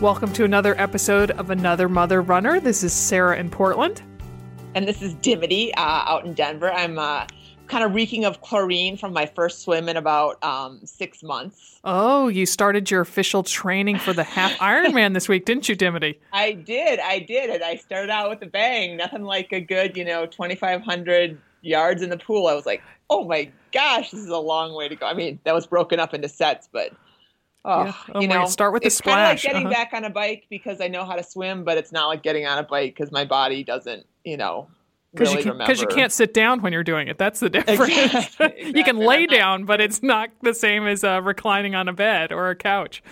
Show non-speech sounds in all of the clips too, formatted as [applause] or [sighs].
Welcome to another episode of Another Mother Runner. This is Sarah in Portland. And this is Dimity uh, out in Denver. I'm uh, kind of reeking of chlorine from my first swim in about um, six months. Oh, you started your official training for the half [laughs] Ironman this week, didn't you, Dimity? I did. I did. And I started out with a bang. Nothing like a good, you know, 2,500 yards in the pool. I was like, oh my gosh, this is a long way to go. I mean, that was broken up into sets, but Oh, yeah. oh you know, start with the it's splash. It's kind of like getting uh-huh. back on a bike because I know how to swim, but it's not like getting on a bike because my body doesn't, you know, because really you, can, you can't sit down when you're doing it. That's the [laughs] difference. Exactly, you can lay down, but it's not the same as uh, reclining on a bed or a couch.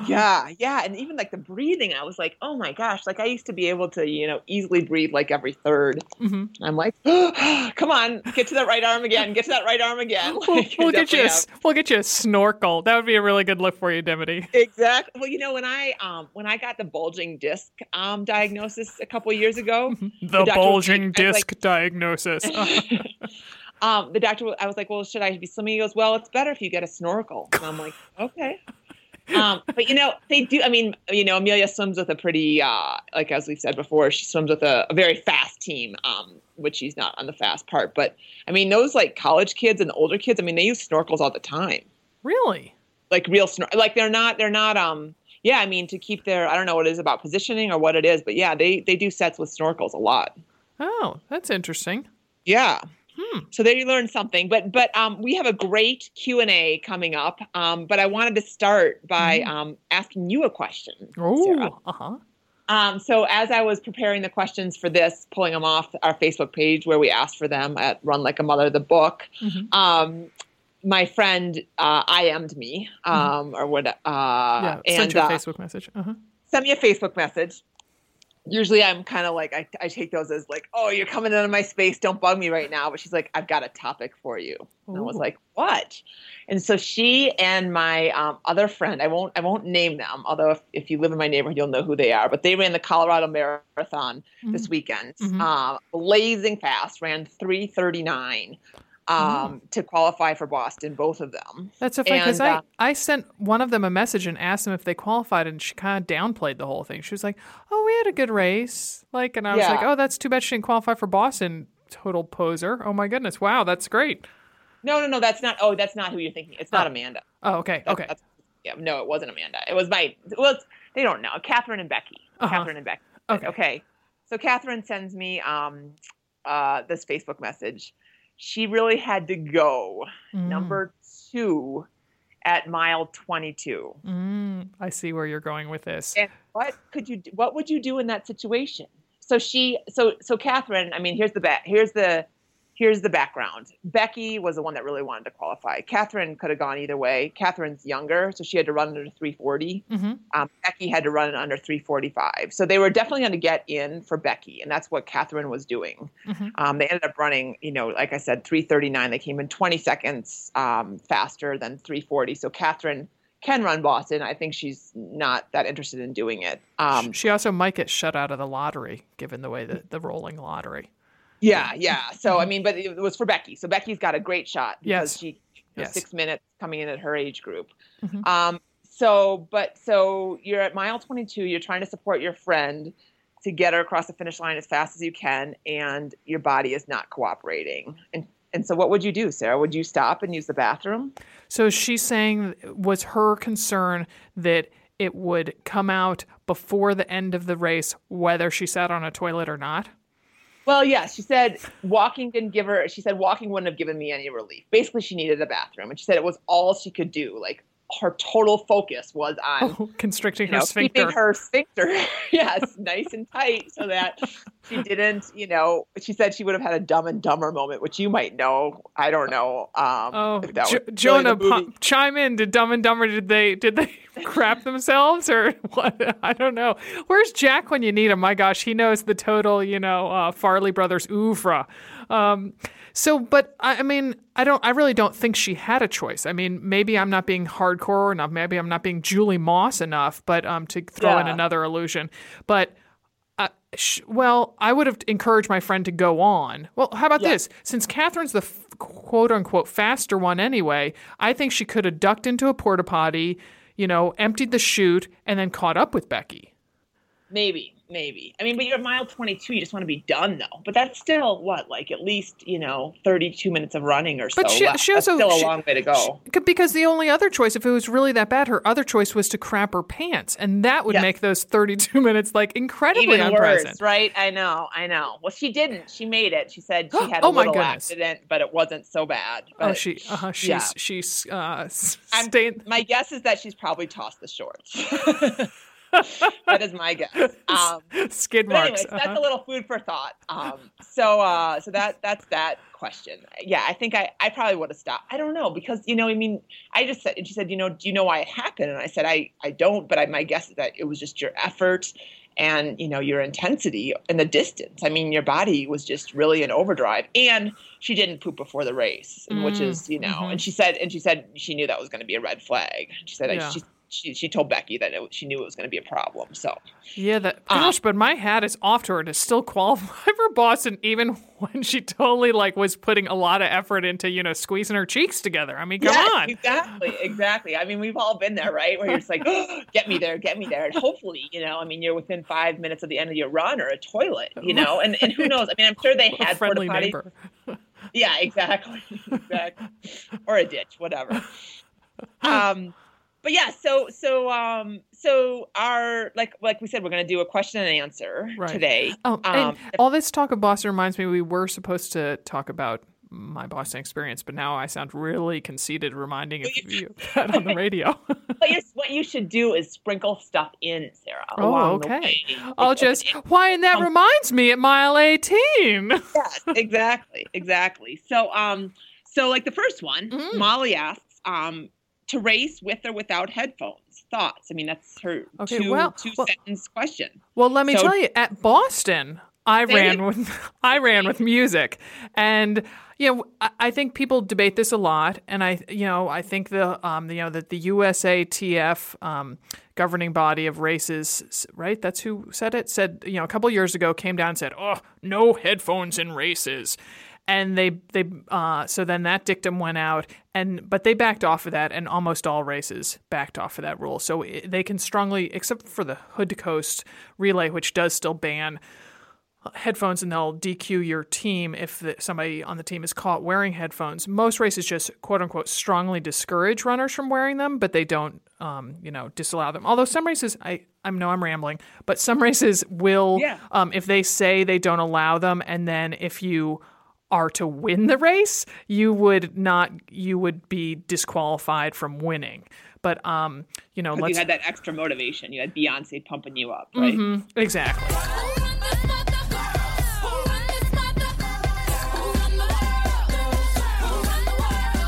[gasps] Yeah, yeah, and even like the breathing, I was like, oh my gosh, like I used to be able to, you know, easily breathe like every 3rd hmm I'm like, come on, get to that right arm again, get to that right arm again. [laughs] We'll, we'll get you. A, we'll get you a snorkel. That would be a really good look for you, Dimity. Exactly. Well, you know, when I um when I got the bulging disc um diagnosis a couple years ago, The, doctor was bulging was disc diagnosis. [laughs] um the doctor I was like, "Well, should I be swimming?" He goes, "Well, it's better if you get a snorkel." And I'm like, [sighs] "Okay." Um, but you know, they do. I mean, you know, Amelia swims with a pretty, uh, like as we've said before, she swims with a, a very fast team, um, which she's not on the fast part. But I mean, those like college kids and older kids, I mean, they use snorkels all the time. really? like real snor- like they're not they're not um yeah i mean to keep their i don't know what it is about positioning or what it is but yeah they they do sets with snorkels a lot Oh, that's interesting. yeah Hmm. so there you learn something but but um we have a great q&a coming up um but i wanted to start by um asking you a question. Oh, uh huh. Um, so as I was preparing the questions for this, pulling them off our Facebook page where we asked for them at Run Like a Mother, the book, Mhm. um, my friend uh, IM'd me, um, or what, uh, Yeah, and sent you a uh, Facebook message. Uh-huh. sent me a Facebook message. Usually I'm kind of like, I, I take those as like, oh, you're coming into my space. Don't bug me right now. But she's like, I've got a topic for you. And I was like, what? And so she and my um, other friend, I won't, I won't name them, although if, if you live in my neighborhood, you'll know who they are. But they ran the Colorado Marathon this weekend, Mhm. uh, blazing fast, ran 339 um, to qualify for Boston, both of them. That's so funny because And, I, uh, I sent one of them a message and asked them if they qualified, and she kind of downplayed the whole thing. She was like, "Oh, we had a good race," like, and I was Yeah. like, "Oh, that's too bad she didn't qualify for Boston." Total poser. Oh my goodness! Wow, that's great. No, no, no, that's not. Oh, that's not who you're thinking. It's not Oh. Amanda. Oh, okay, That's- okay. that's- yeah, no, it wasn't Amanda. It was my. Well, they don't know. Catherine and Becky. Uh-huh. Catherine and Becky. Okay. okay. So Catherine sends me um, uh, this Facebook message. She really had to go Mm, number two at mile 22. mm, I see where you're going with this. And what could you? do- What would you do in that situation? So she. So so Catherine. I mean, here's the back. Here's the. Here's the background. Becky was the one that really wanted to qualify. Catherine could have gone either way. Catherine's younger, so she had to run under 340. hmm Um, Becky had to run under 345. So they were definitely going to get in for Becky, and that's what Catherine was doing. hmm Um, they ended up running, you know, like I said, 339. They came in 20 seconds um, faster than 340. So Catherine can run Boston. I think she's not that interested in doing it. Um, she also might get shut out of the lottery, given the way that the rolling lottery. Yeah, yeah. So I mean, but it was for Becky. So Becky's got a great shot because Yes. she Yes. six minutes coming in at her age group. Mhm. Um, so, but so you're at mile 22. You're trying to support your friend to get her across the finish line as fast as you can, and your body is not cooperating. And and so, what would you do, Sarah? Would you stop and use the bathroom? So she's saying was her concern that it would come out before the end of the race, whether she sat on a toilet or not. Well, yes. She said walking didn't give her. She said walking wouldn't have given me any relief. Basically, she needed a bathroom, and she said it was all she could do. Like her total focus was on Oh, constricting you her know, sphincter. keeping her sphincter, [laughs] yes, nice and tight, so that she didn't, you know. She said she would have had a Dumb and Dumber moment, which you might know. I don't know. Um, Oh, if that Jo- was really Jonah, movie. chime in. Did Dumb and Dumber did they did they [laughs] crap themselves or what? [laughs] I don't know. Where's Jack when you need him? My gosh, he knows the total. You know, uh, Farrelly Brothers oeuvre. Um, so, but I, I mean, I don't. I really don't think she had a choice. I mean, maybe I'm not being hardcore enough. Maybe I'm not being Julie Moss enough. But um, to throw in another illusion, but. Uh, sh- well, I would have encouraged my friend to go on. Well, how about Yeah. this? Since Catherine's the f- quote unquote faster one anyway, I think she could have ducked into a porta potty, you know, emptied the chute and then caught up with Becky. Maybe, maybe. I mean, but you're at mile 22. You just want to be done, though. But that's still what, like at least you know, 32 minutes of running or But so. she- left. she that's also- still a she- long way to go. C- Because the only other choice, if it was really that bad, her other choice was to crap her pants, and that would Yeah. make those 32 [laughs] minutes like incredibly Even unpleasant. worse, right? I know, I know. Well, she didn't. She made it. She said she [gasps] had Oh a little goodness. accident, but it wasn't so bad. Oh, she, uh, she's, yeah. she's, uh, staying. My guess is that she's probably tossed the shorts. [laughs] [laughs] that is my guess. [laughs] Um, skid marks. anyways, that's uh-huh. a little food for thought. Um, so, uh, so that that's that question. Yeah, I think I, I probably would have stopped. I don't know because you know, I mean, I just said, and she said, you know, do you know why it happened? And I said, I I don't, but I, my guess is that it was just your effort and you know your intensity and the distance. I mean, your body was just really in overdrive, and she didn't poop before the race, which Mm, is you know, mhm. and she said, and she said she knew that was going to be a red flag. She said Yeah. she. She, she told Becky that it, she knew it was going to be a problem. So Yeah, that gosh, but my hat is off to her to still qualify [laughs] for Boston, even [laughs] when she totally like was putting a lot of effort into you know squeezing her cheeks together. I mean, come Yes, on. Exactly, exactly. I mean, we've all been there, right? Where you're just like, get me there, get me there. And hopefully, you know, I mean, you're within five minutes of the end of your run or a toilet, you know, and, and who knows? I mean, I'm sure they [laughs] had friendly porta potties. neighbor. Yeah, exactly. exactly. Or a ditch, whatever. Um, but yeah, so so um so our like like we said, we're gonna do a question and answer Right. today. Oh, Um, all this talk of Boston reminds me we were supposed to talk about my Boston experience, but now I sound really conceited reminding of you [laughs] that on the radio. [laughs] [laughs] But you what you should do is sprinkle stuff in, Sarah. Oh, along the okay. I'll just why, and that Um, reminds me at mile 18. yes, exactly, exactly. So, um, so like the first one, Mm. Molly asks, um, to race with or without headphones. Thoughts? I mean, that's her Okay, two well- two well- sentence question. Well, let me So- tell you, at Boston, I ran with [laughs] I ran with music, and you know I, I think people debate this a lot, and I you know I think the um you know that the USATF um, governing body of races right that's who said it said you know a couple years ago came down and said oh no headphones in races. And they they uh, so then that dictum went out, and but they backed off of that, and almost all races backed off of that rule. So they can strongly, except for the Hood to Coast relay, which does still ban headphones and they'll DQ your team if the, somebody on the team is caught wearing headphones. Most races just quote unquote strongly discourage runners from wearing them, but they don't, um, you know, disallow them. Although some races, I I know I'm rambling, but some races will, Yeah. um, if they say they don't allow them, and then if you are to win the race, you would not, you would be disqualified from winning. But um, you know, you had that extra motivation. You had Beyonce pumping you up, right? Mhm, exactly.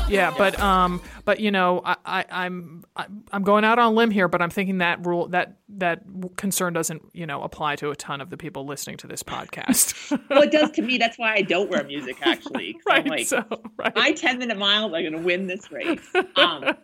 Yeah, but um, but you know, I, I I'm I'm going out on a limb here, but I'm thinking that rule that that concern doesn't you know apply to a ton of the people listening to this podcast. [laughs] Well, it does to me. That's why I don't wear music, actually. I'm right. like, so right. my 10 minute miles are going to win this race. Um,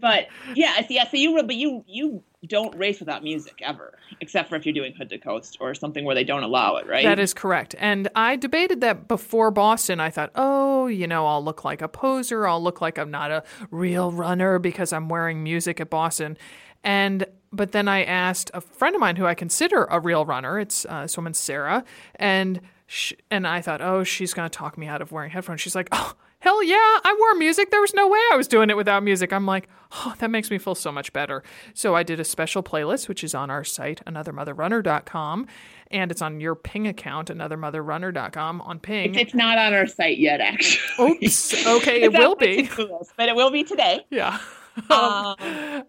but yeah, I see. Yeah, so you, but you, you don't race without music ever, except for if you're doing hood to coast or something where they don't allow it, right? That is correct. And I debated that before Boston. I thought, oh, you know, I'll look like a poser. I'll look like I'm not a real runner because I'm wearing music at Boston. And but then I asked a friend of mine who I consider a real runner. It's uh, this woman Sarah, and sh and I thought, oh, she's going to talk me out of wearing headphones. She's like, oh. Hell yeah, I wore music. There was no way I was doing it without music. I'm like, oh, that makes me feel so much better. So I did a special playlist, which is on our site, anothermotherrunner.com, and it's on your Ping account, anothermotherrunner.com on Ping. It's not on our site yet, actually. Oops. [laughs] Okay, it will be. but it will be today. Yeah. [laughs] Um,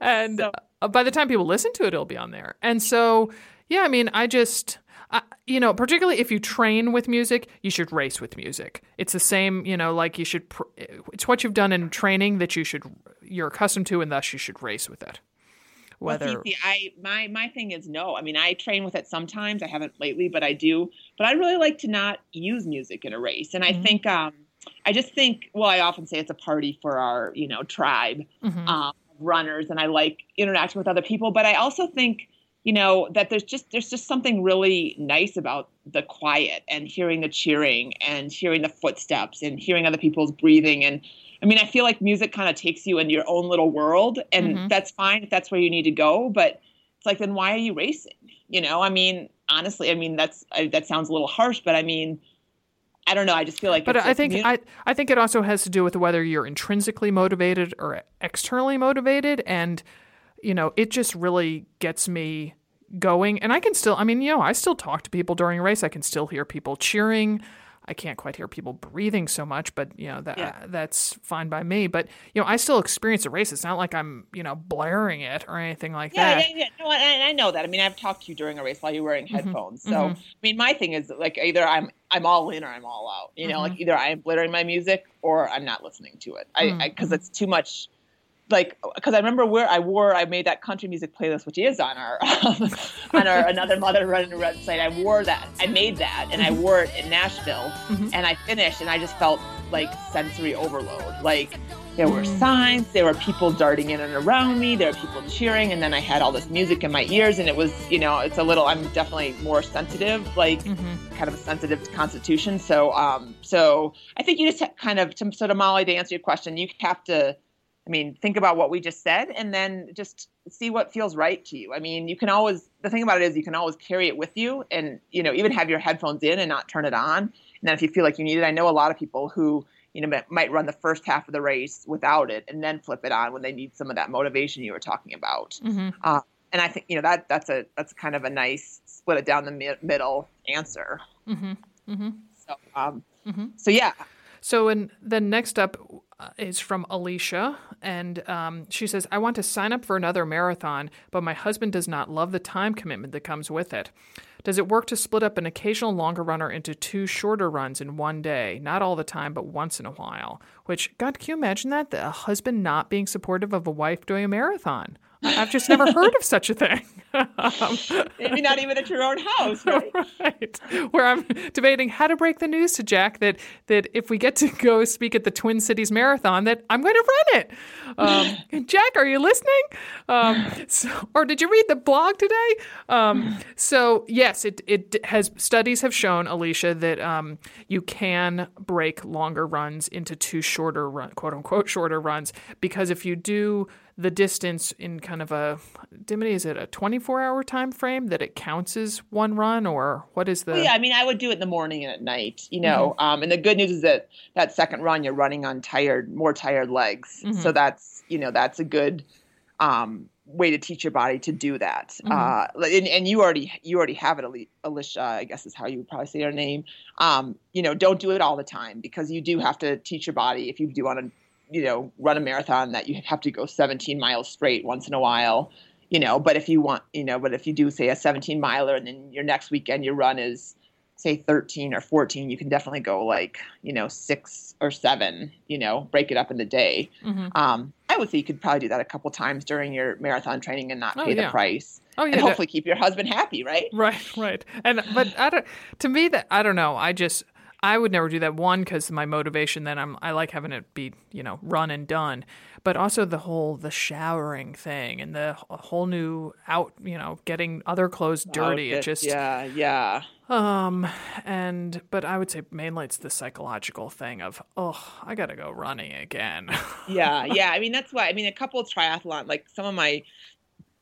and so- by the time people listen to it, it'll be on there. And so, yeah, I mean, I just, I, you know, particularly if you train with music, you should race with music. It's the same, you know, like you should, pr- it's what you've done in training that you should, you're accustomed to, and thus you should race with it. Well, Whether, see, see, I my my thing is no. I mean, I train with it sometimes. I haven't lately, but I do. But I really like to not use music in a race, and I Mhm. think um, I just think. Well, I often say it's a party for our you know tribe Mhm. um, runners, and I like interacting with other people. But I also think you know that there's just there's just something really nice about the quiet and hearing the cheering and hearing the footsteps and hearing other people's breathing and i mean i feel like music kind of takes you into your own little world and mm-hmm. that's fine if that's where you need to go but it's like then why are you racing you know i mean honestly i mean that's I, that sounds a little harsh but i mean I don't know. I just feel like. But I think I I think it also has to do with whether you're intrinsically motivated or externally motivated, and you know, it just really gets me going. And I can still, I mean, you know, I still talk to people during a race. I can still hear people cheering. I can't quite hear people breathing so much, but you know that yeah. that's fine by me. But you know, I still experience a race. It's not like I'm you know blaring it or anything like yeah, that. Yeah, yeah, no, I, I know that. I mean, I've talked to you during a race while you're wearing mm-hmm. headphones. Mm-hmm. So mm-hmm. I mean, my thing is like either I'm I'm all in or I'm all out. You know, mm-hmm. like either I am blaring my music or I'm not listening to it. I because mm-hmm. it's too much like because I remember where I wore I made that country music playlist which is on our um, [laughs] on our another mother running website I wore that I made that and I mm-hmm. wore it in Nashville mm-hmm. and I finished and I just felt like sensory overload like there were mm. signs there were people darting in and around me there were people cheering and then I had all this music in my ears and it was you know it's a little I'm definitely more sensitive like mm-hmm. kind of a sensitive constitution so um so I think you just kind of to, so to Molly to answer your question you have to I mean, think about what we just said and then just see what feels right to you. I mean, you can always, the thing about it is you can always carry it with you and, you know, even have your headphones in and not turn it on. And then if you feel like you need it, I know a lot of people who, you know, might run the first half of the race without it and then flip it on when they need some of that motivation you were talking about. Mm-hmm. Uh, and I think, you know, that that's a, that's kind of a nice split it down the mi- middle answer. Mm-hmm. mm-hmm. So, um, mm-hmm. so yeah. So, and then next up, is from Alicia, and um, she says, I want to sign up for another marathon, but my husband does not love the time commitment that comes with it. Does it work to split up an occasional longer runner into two shorter runs in one day? Not all the time, but once in a while. Which, God, can you imagine that? The husband not being supportive of a wife doing a marathon. I've just never heard of such a thing. um, [laughs] Maybe not even at your own house, [laughs] right? right? Where I'm debating how to break the news to Jack that that if we get to [laughs] go speak at the Twin Cities Marathon, that I'm going to run it. Um, Jack, are you listening? Um, so, or did you read the blog today? Um, so yes, it it has studies have shown Alicia that um, you can break longer runs into two shorter run, quote unquote shorter runs because if you do the distance in kind of a Dimity, is it a 24 hour time frame that it counts as one run or what is the well, yeah i mean i would do it in the morning and at night you know mm-hmm. um, and the good news is that that second run you're running on tired more tired legs mm-hmm. so that's you know that's a good um, way to teach your body to do that mm-hmm. uh, and, and, you already you already have it alicia i guess is how you would probably say her name um, you know don't do it all the time because you do have to teach your body if you do want to you know run a marathon that you have to go 17 miles straight once in a while you know but if you want you know but if you do say a 17 miler and then your next weekend your run is say 13 or 14 you can definitely go like you know six or seven you know break it up in the day mm-hmm. um, i would say you could probably do that a couple times during your marathon training and not oh, pay yeah. the price Oh, yeah, and hopefully keep your husband happy, right? Right, right. And but I don't. To me, that I don't know. I just I would never do that. One, because my motivation. Then I'm I like having it be you know run and done. But also the whole the showering thing and the whole new out you know getting other clothes dirty. Outfit, it just yeah yeah. Um and but I would say mainly it's the psychological thing of oh I gotta go running again. yeah [laughs] yeah. I mean that's why I mean a couple of triathlon like some of my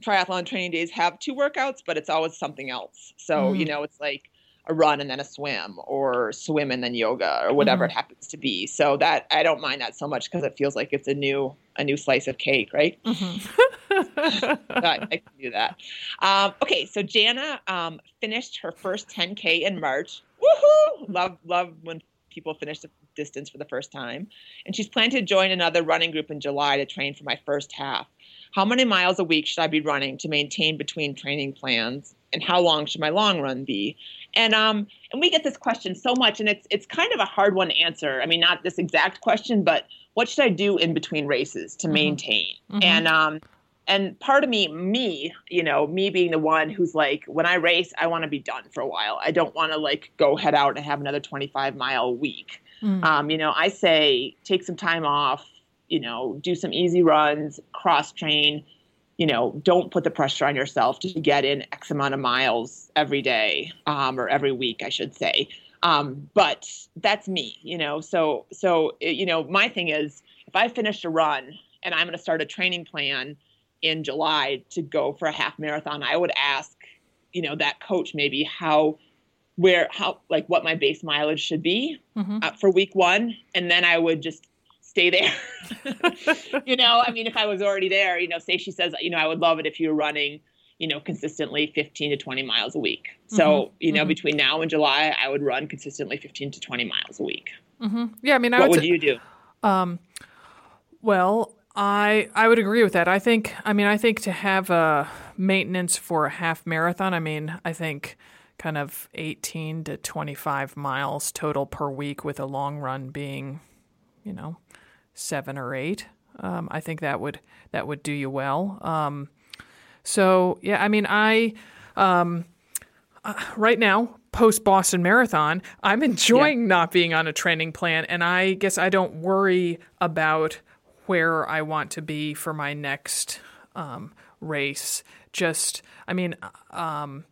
triathlon training days have two workouts, but it's always something else. So mm. you know it's like a run and then a swim or swim and then yoga or whatever mm-hmm. it happens to be. So that i don't mind that so much because it feels like it's a new a new slice of cake right? Mm-hmm. [laughs] I, I, can do that. Um, okay so jana um, finished her first 10k in march. Woohoo! Love love when people finish the distance for the first time. And she's planning to join another running group in july to train for my first half. How many miles a week should i be running to maintain between training plans? And how long should my long run be and um, and we get this question so much, and it's it's kind of a hard one to answer. I mean, not this exact question, but what should I do in between races to mm-hmm. maintain? Mm-hmm. And um, and part of me, me, you know, me being the one who's like, when I race, I want to be done for a while. I don't want to like go head out and have another 25 mile week. Mm-hmm. Um, you know, I say take some time off. You know, do some easy runs, cross train, you know, don't put the pressure on yourself to get in X amount of miles every day um, or every week, I should say. Um, but that's me, you know. So, so you know, my thing is, if I finish a run and I'm going to start a training plan in July to go for a half marathon, I would ask, you know, that coach maybe how, where, how, like what my base mileage should be mm-hmm. uh, for week one, and then I would just stay there. [laughs] you know, I mean, if I was already there, you know, say she says, you know, I would love it if you were running, you know, consistently 15 to 20 miles a week. So, mm-hmm. you know, mm-hmm. between now and July, I would run consistently 15 to 20 miles a week. Mm-hmm. Yeah, I mean, I what would, would you do? Um, well, I I would agree with that. I think I mean I think to have a maintenance for a half marathon, I mean I think kind of 18 to 25 miles total per week with a long run being, you know, seven or eight. Um, I think that would that would do you well. Um, so yeah, I mean, I um, uh, right now post Boston Marathon, I'm enjoying yeah. not being on a training plan, and I guess I don't worry about where I want to be for my next um, race. Just, I mean, um,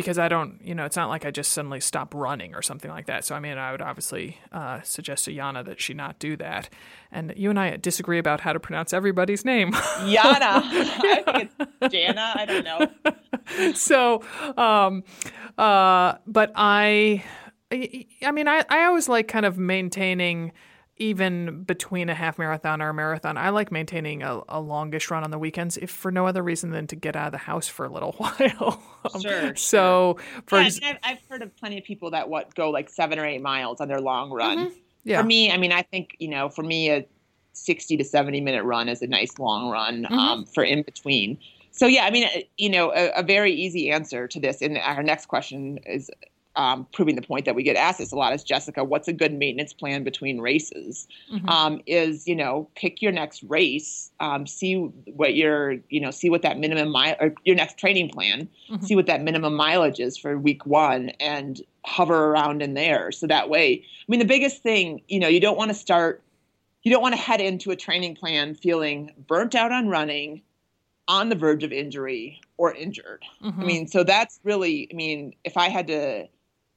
because I don't, you know, it's not like I just suddenly stop running or something like that. So, I mean, I would obviously uh, suggest to Yana that she not do that. And you and I disagree about how to pronounce everybody's name. [laughs] Yana. I think it's Jana. I don't know. [laughs] so, um, uh, but I, I mean, I, I always like kind of maintaining – even between a half marathon or a marathon, I like maintaining a, a longish run on the weekends, if for no other reason than to get out of the house for a little [laughs] while. um, sure. So, sure. for yeah, I mean, I've, I've, heard of plenty of people that what go like seven or eight miles on their long run. Mm-hmm. Yeah. For me, I mean, I think you know, for me, a sixty to seventy minute run is a nice long run mm-hmm. um, for in between. So yeah, I mean, uh, you know, a, a, very easy answer to this. And our next question is um, proving the point that we get asked this a lot is Jessica, what's a good maintenance plan between races? Mm-hmm. Um, is you know pick your next race, um, see what your you know see what that minimum mile or your next training plan, mm-hmm. see what that minimum mileage is for week one, and hover around in there. So that way, I mean, the biggest thing you know you don't want to start, you don't want to head into a training plan feeling burnt out on running, on the verge of injury or injured. Mm-hmm. I mean, so that's really, I mean, if I had to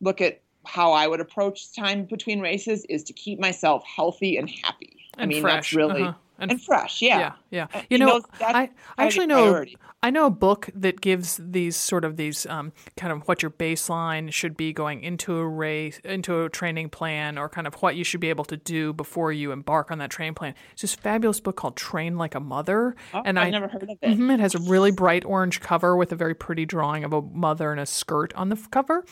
look at how I would approach time between races is to keep myself healthy and happy. And I mean, fresh. that's really uh-huh. And, and, fresh. Yeah, yeah, yeah. You, know I, I actually know priority. I know a book that gives these sort of these um, kind of what your baseline should be going into a race, into a training plan, or kind of what you should be able to do before you embark on that training plan. It's this fabulous book called Train Like a Mother, oh, and I've I, never heard of it. Mm-hmm, it has a really bright orange cover with a very pretty drawing of a mother in a skirt on the cover,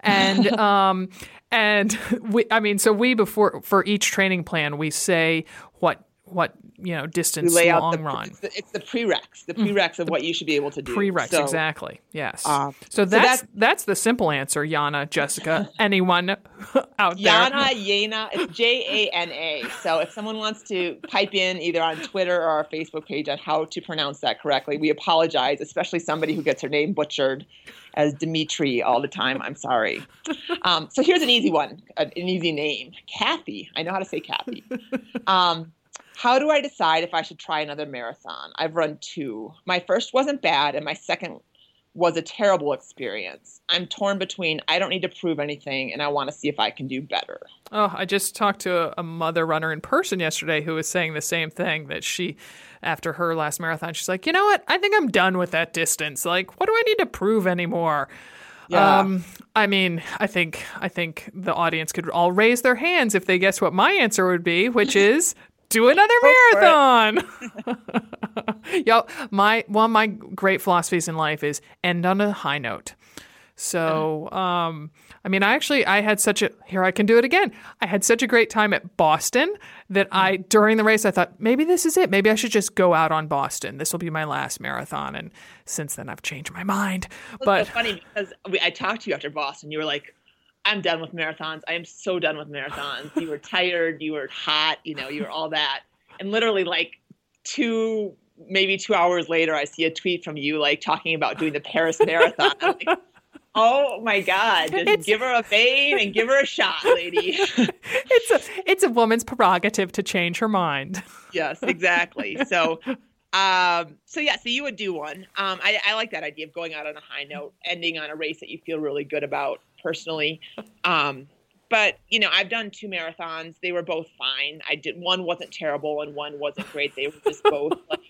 and [laughs] um, and [laughs] we, I mean, so we before for each training plan we say what what you know distance lay long the, run. It's the, it's the, prereqs, the mm. prereqs of what you should be able to do. Prereqs, so, exactly. Yes. Uh, so, that's, so that's, that's the simple answer, Yana, Jessica, [laughs] anyone [laughs] out there. Yana, Yana, it's J A N A. So if someone wants to pipe in either on Twitter or our Facebook page on how to pronounce that correctly, we apologize, especially somebody who gets her name butchered as Dimitri all the time. I'm sorry. Um, so here's an easy one, an, an easy name, Kathy. I know how to say Kathy. Um, how do I decide if I should try another marathon? I've run two. My first wasn't bad, and my second was a terrible experience. I'm torn between I don't need to prove anything and I want to see if I can do better. Oh, I just talked to a mother runner in person yesterday who was saying the same thing that she after her last marathon she's like, "You know what? I think I'm done with that distance. Like, what do I need to prove anymore?" Yeah. Um, I mean, I think I think the audience could all raise their hands if they guess what my answer would be, which [laughs] is do another marathon. [laughs] [laughs] Yo, my one of my great philosophies in life is end on a high note. So, um, I mean, I actually I had such a here I can do it again. I had such a great time at Boston that I during the race I thought maybe this is it. Maybe I should just go out on Boston. This will be my last marathon. And since then, I've changed my mind. but so funny because I talked to you after Boston. You were like, I'm done with marathons. I am so done with marathons. You were tired, you were hot, you know, you were all that. And literally like two maybe 2 hours later I see a tweet from you like talking about doing the Paris marathon. Like, oh my god, just it's, give her a vein and give her a shot, lady. [laughs] it's a it's a woman's prerogative to change her mind. yes, exactly. So Um, so yeah, so you would do one. Um, I, I like that idea of going out on a high note, ending on a race that you feel really good about personally. Um, but you know, I've done two marathons. They were both fine. I did one wasn't terrible and one wasn't great. They were just both [laughs] like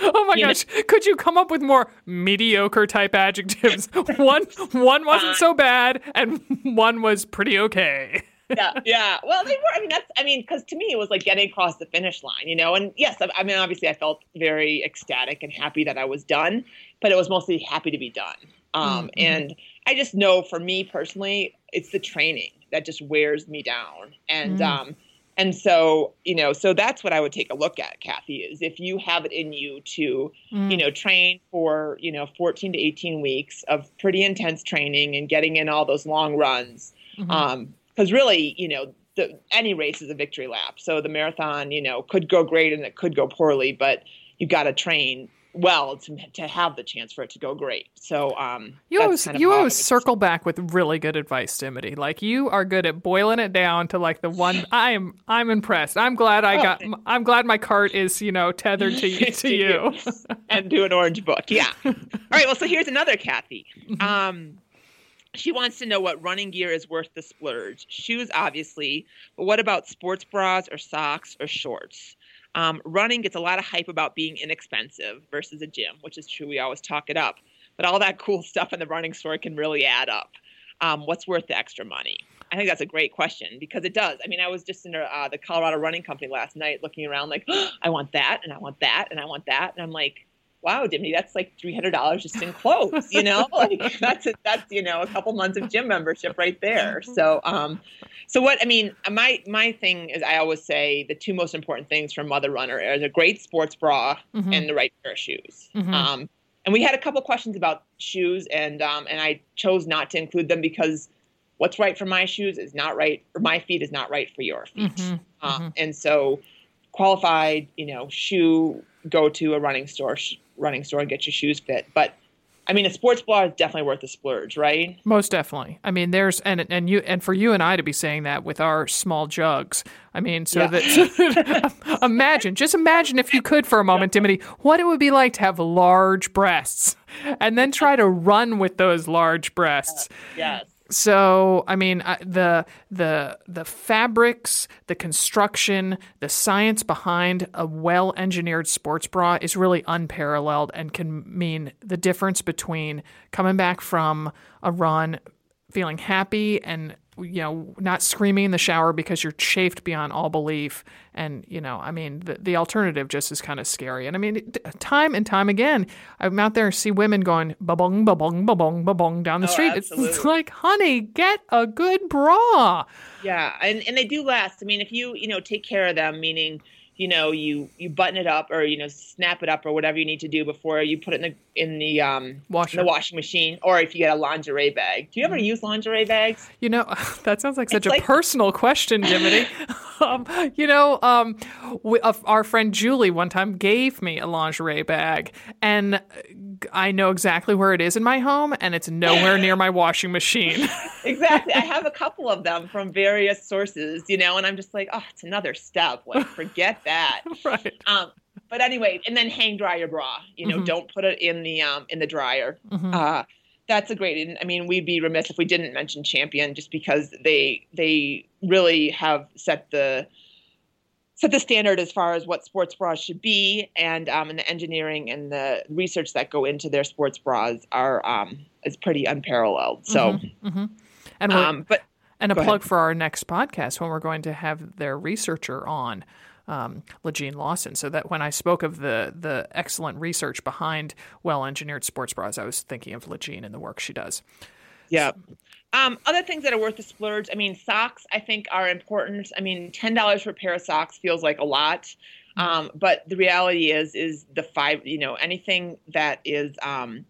Oh my gosh! Could you come up with more mediocre type adjectives? [laughs] one one wasn't so bad, and one was pretty okay. [laughs] yeah, yeah. Well, they were. I mean, that's. I mean, because to me, it was like getting across the finish line, you know. And yes, I, I mean, obviously, I felt very ecstatic and happy that I was done, but it was mostly happy to be done. Um, Mhm. And I just know, for me personally, it's the training that just wears me down, and Mm. um, and so you know, so that's what I would take a look at, Kathy. Is if you have it in you to Mm. you know, train for, you know, 14 to 18 weeks of pretty intense training and getting in all those long runs. Mhm. Um, cause really, you know, the, any race is a victory lap. So the marathon, you know, could go great and it could go poorly, but you've got to train well to, to have the chance for it to go great. So, um, You always kind of you always circle back with really good advice, Dimity. Like you are good at boiling it down to like the one. [laughs] I am I'm impressed. I'm glad I got. I'm glad my cart is you know tethered to you, [laughs] to you. [laughs] and do an orange book. Yeah. All right. Well, so here's another Kathy. Mm-hmm. Um, she wants to know what running gear is worth the splurge. Shoes, obviously, but what about sports bras or socks or shorts? Um, running gets a lot of hype about being inexpensive versus a gym, which is true. We always talk it up, but all that [laughs] cool stuff in the running store can really add up. Um, what's worth the extra money? I think that's a great question because it does. I mean, I was just in uh, the Colorado Running Company last night looking around like, [gasps] I want that and I want that and I want that. And I'm like, wow, Dimity, that's like $300 just in clothes, you know? [laughs] like that's, a, that's, you know, a couple months of gym membership right there. So, um, so what, I mean, my, my thing is I always say the two most important things for a mother runner are a great sports bra Mhm. and the right pair of shoes. Mhm. Um, and we had a couple questions about shoes, and um, and I chose not to include them because what's right for my shoes is not right, or my feet is not right for your feet. Mhm. Um, and so, qualified, you know, shoe, go to a running store, sh- running store, and get your shoes fit. But I mean, a sports bra is definitely worth the splurge, right? Most definitely. I mean, there's and and you and for you and I to be saying that with our small jugs. I mean, so Yeah. that [laughs] imagine, just imagine if you could for a moment, Dimity, what it would be like to have large breasts, and then try to run with those large breasts. Yes. So, I mean, uh, the the the fabrics, the construction, the science behind a well-engineered sports bra is really unparalleled and can mean the difference between coming back from a run feeling happy and you know not screaming in the shower because you're chafed beyond all belief. And you know i mean the, the alternative just is kind of scary. And i mean uh, time and time again i'm out there and see women going ba-bong ba-bong ba-bong ba-bong down the Oh, street. It's, [laughs] it's like honey get a good bra. Yeah, and and they do last. I mean, if you you know take care of them, meaning you know you you button it up or you know snap it up or whatever you need to do before you put it in the in the um washer the washing machine, or if you get a lingerie bag. Do you ever use lingerie bags? You know, [laughs] that sounds like such It's a like- personal question, Dimity. [laughs] um, you know, um, we, uh, our friend Julie one time gave me a lingerie bag, and uh, I know exactly where it is in my home, and it's nowhere near my washing machine. [laughs] Exactly. I have a couple of them from various sources, you know, and I'm just like, oh, it's another step. Like, forget that. [laughs] right. Um, but anyway, and then hang dry your bra. You know, Mhm. don't put it in the um in the dryer. Mhm. Uh, that's a great. and, I mean, we'd be remiss if we didn't mention Champion, just because they they really have set the set the standard as far as what sports bras should be, and um, and the engineering and the research that go into their sports bras are um is pretty unparalleled. So, hmm And we're, um, but and a plug ahead. for our next podcast when we're going to have their researcher on. Um, LaJean Lawson, so that when I spoke of the the excellent research behind well engineered sports bras, I was thinking of Legene and the work she does. Yeah. Um, other things that are worth the splurge. I mean, socks I think are important. I mean, ten dollars for a pair of socks feels like a lot, um, but the reality is, is the five. You know, anything that is um,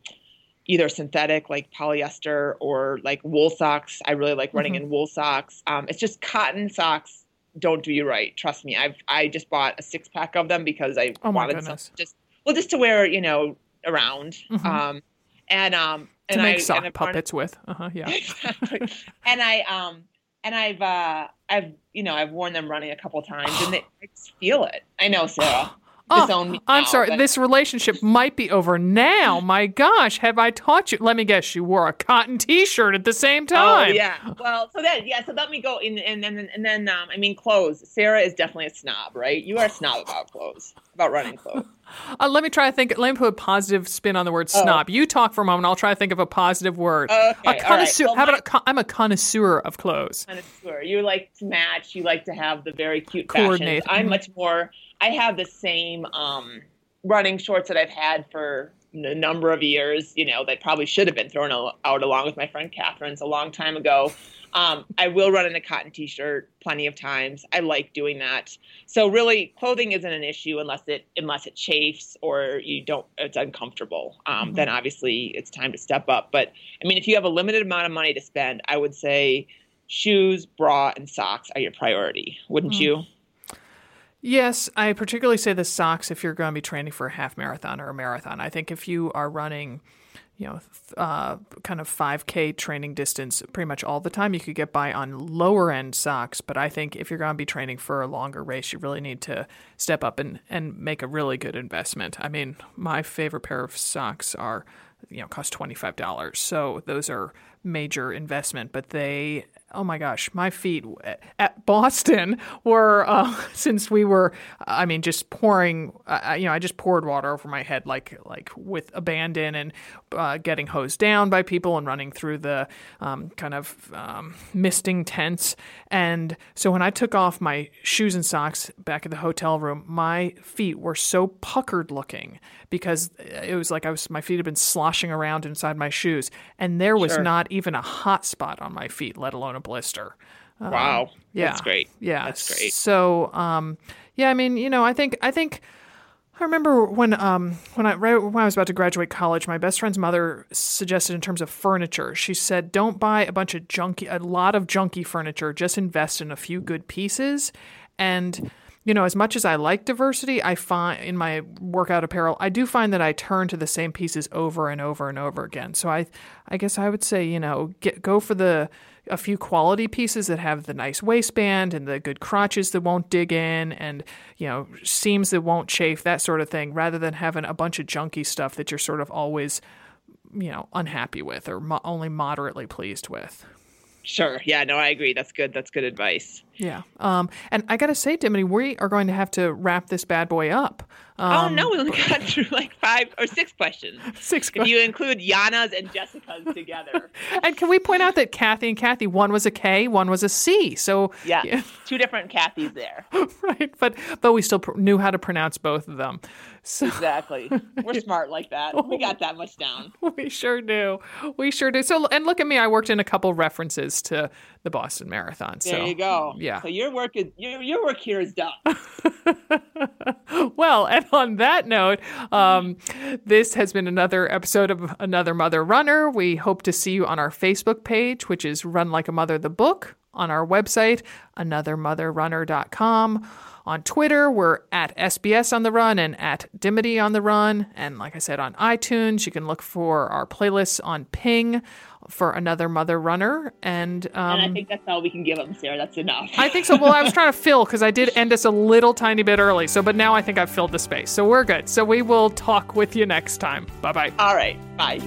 either synthetic like polyester or like wool socks. I really like running in wool socks. Um, it's just cotton socks don't do you right. Trust me. I've I just bought a six pack of them because I Oh wanted some just well just to wear you know around. Mhm. Um, and um To and make I, sock and puppets with. Uh-huh, yeah. exactly. And I um and I've uh I've you know I've worn them running a couple times and they, I just feel it. I know, Sarah. Oh, disown. I'm now, sorry. but- This relationship might be over now. [laughs] My gosh, have I taught you? Let me guess. You wore a cotton T-shirt at the same time. Oh time. yeah. Well, so then yeah, so let me go in and and and then um, I mean clothes. Sarah is definitely a snob, right? You are a snob about clothes, about running clothes. [laughs] Uh, let me try to think. Let me put a positive spin on the word Oh. snob. You talk for a moment. I'll try to think of a positive word. Okay, a all right. connoisseur. So How about my- a con- I'm a connoisseur of clothes. connoisseur. You like to match. You like to have the very cute Coordinate. fashions. I'm Mhm. much more. I have the same um, running shorts that I've had for a number of years. You know that probably should have been thrown out along with my friend Catherine's a long time ago. Um, I will run in a cotton t-shirt plenty of times. I like doing that. So really, clothing isn't an issue unless it unless it chafes or you don't. It's uncomfortable. Um, Mhm. Then obviously it's time to step up. But I mean, if you have a limited amount of money to spend, I would say shoes, bra, and socks are your priority, wouldn't Mm. you? Yes, I particularly say the socks if you're going to be training for a half marathon or a marathon. I think if you are running, you know, uh, kind of 5K training distance pretty much all the time, you could get by on lower end socks. But I think if you're going to be training for a longer race, you really need to step up and, and make a really good investment. I mean, my favorite pair of socks are, you know, cost $25. So those are major investment, but they oh my gosh, my feet at Boston were uh, [laughs] since we were, I mean, just pouring. Uh, you know, I just poured water over my head like like with abandon and uh, getting hosed down by people and running through the um, kind of um, misting tents. And so when I took off my shoes and socks back at the hotel room, my feet were so puckered looking because it was like I was my feet had been sloshing around inside my shoes, and there was Sure. not even a hot spot on my feet, let alone a blister. Um, Wow, yeah, that's great. Yeah, That's great. So, um, yeah, I mean, you know, I think I think I remember when um when I right when I was about to graduate college, my best friend's mother suggested in terms of furniture. She said, "Don't buy a bunch of junky, a lot of junky furniture. Just invest in a few good pieces." And you know, as much as I like diversity, I find in my workout apparel, I do find that I turn to the same pieces over and over and over again. So I, I guess I would say, you know, get go for the a few quality pieces that have the nice waistband and the good crotches that won't dig in and you know seams that won't chafe that sort of thing rather than having a bunch of junky stuff that you're sort of always you know unhappy with or mo- only moderately pleased with Sure. Yeah. No, I agree. That's good. That's good advice. yeah um and i gotta say dimity we are going to have to wrap this bad boy up um, oh no, we only [laughs] got through like five or six questions. [laughs] six If you include Yana's and Jessica's [laughs] together, and can we point out that kathy and kathy one was a k one was a c so yeah, Yeah. two different Kathys there. right but but we still pr- knew how to pronounce both of them so Exactly. We're [laughs] smart like that. We got that much down. [laughs] We sure do. We sure do. So, and look at me. I worked in a couple references to the Boston Marathon. So There you go. Yeah. So your work is your your work here is done. [laughs] well, and on that note, um, this has been another episode of Another Mother Runner. We hope to see you on our Facebook page, which is Run Like a Mother the Book, on our website, anothermotherrunner.com. On Twitter, we're at SBS on the Run and at Dimity on the Run. And like I said, on iTunes, you can look for our playlists on Ping for Another Mother Runner. And, um, and I think that's all we can give them, Sarah. That's enough. I think so. Well, I was trying to [laughs] fill because I did end us a little tiny bit early. So, but now I think I've filled the space. So we're good. So we will talk with you next time. Bye bye. all right. Bye.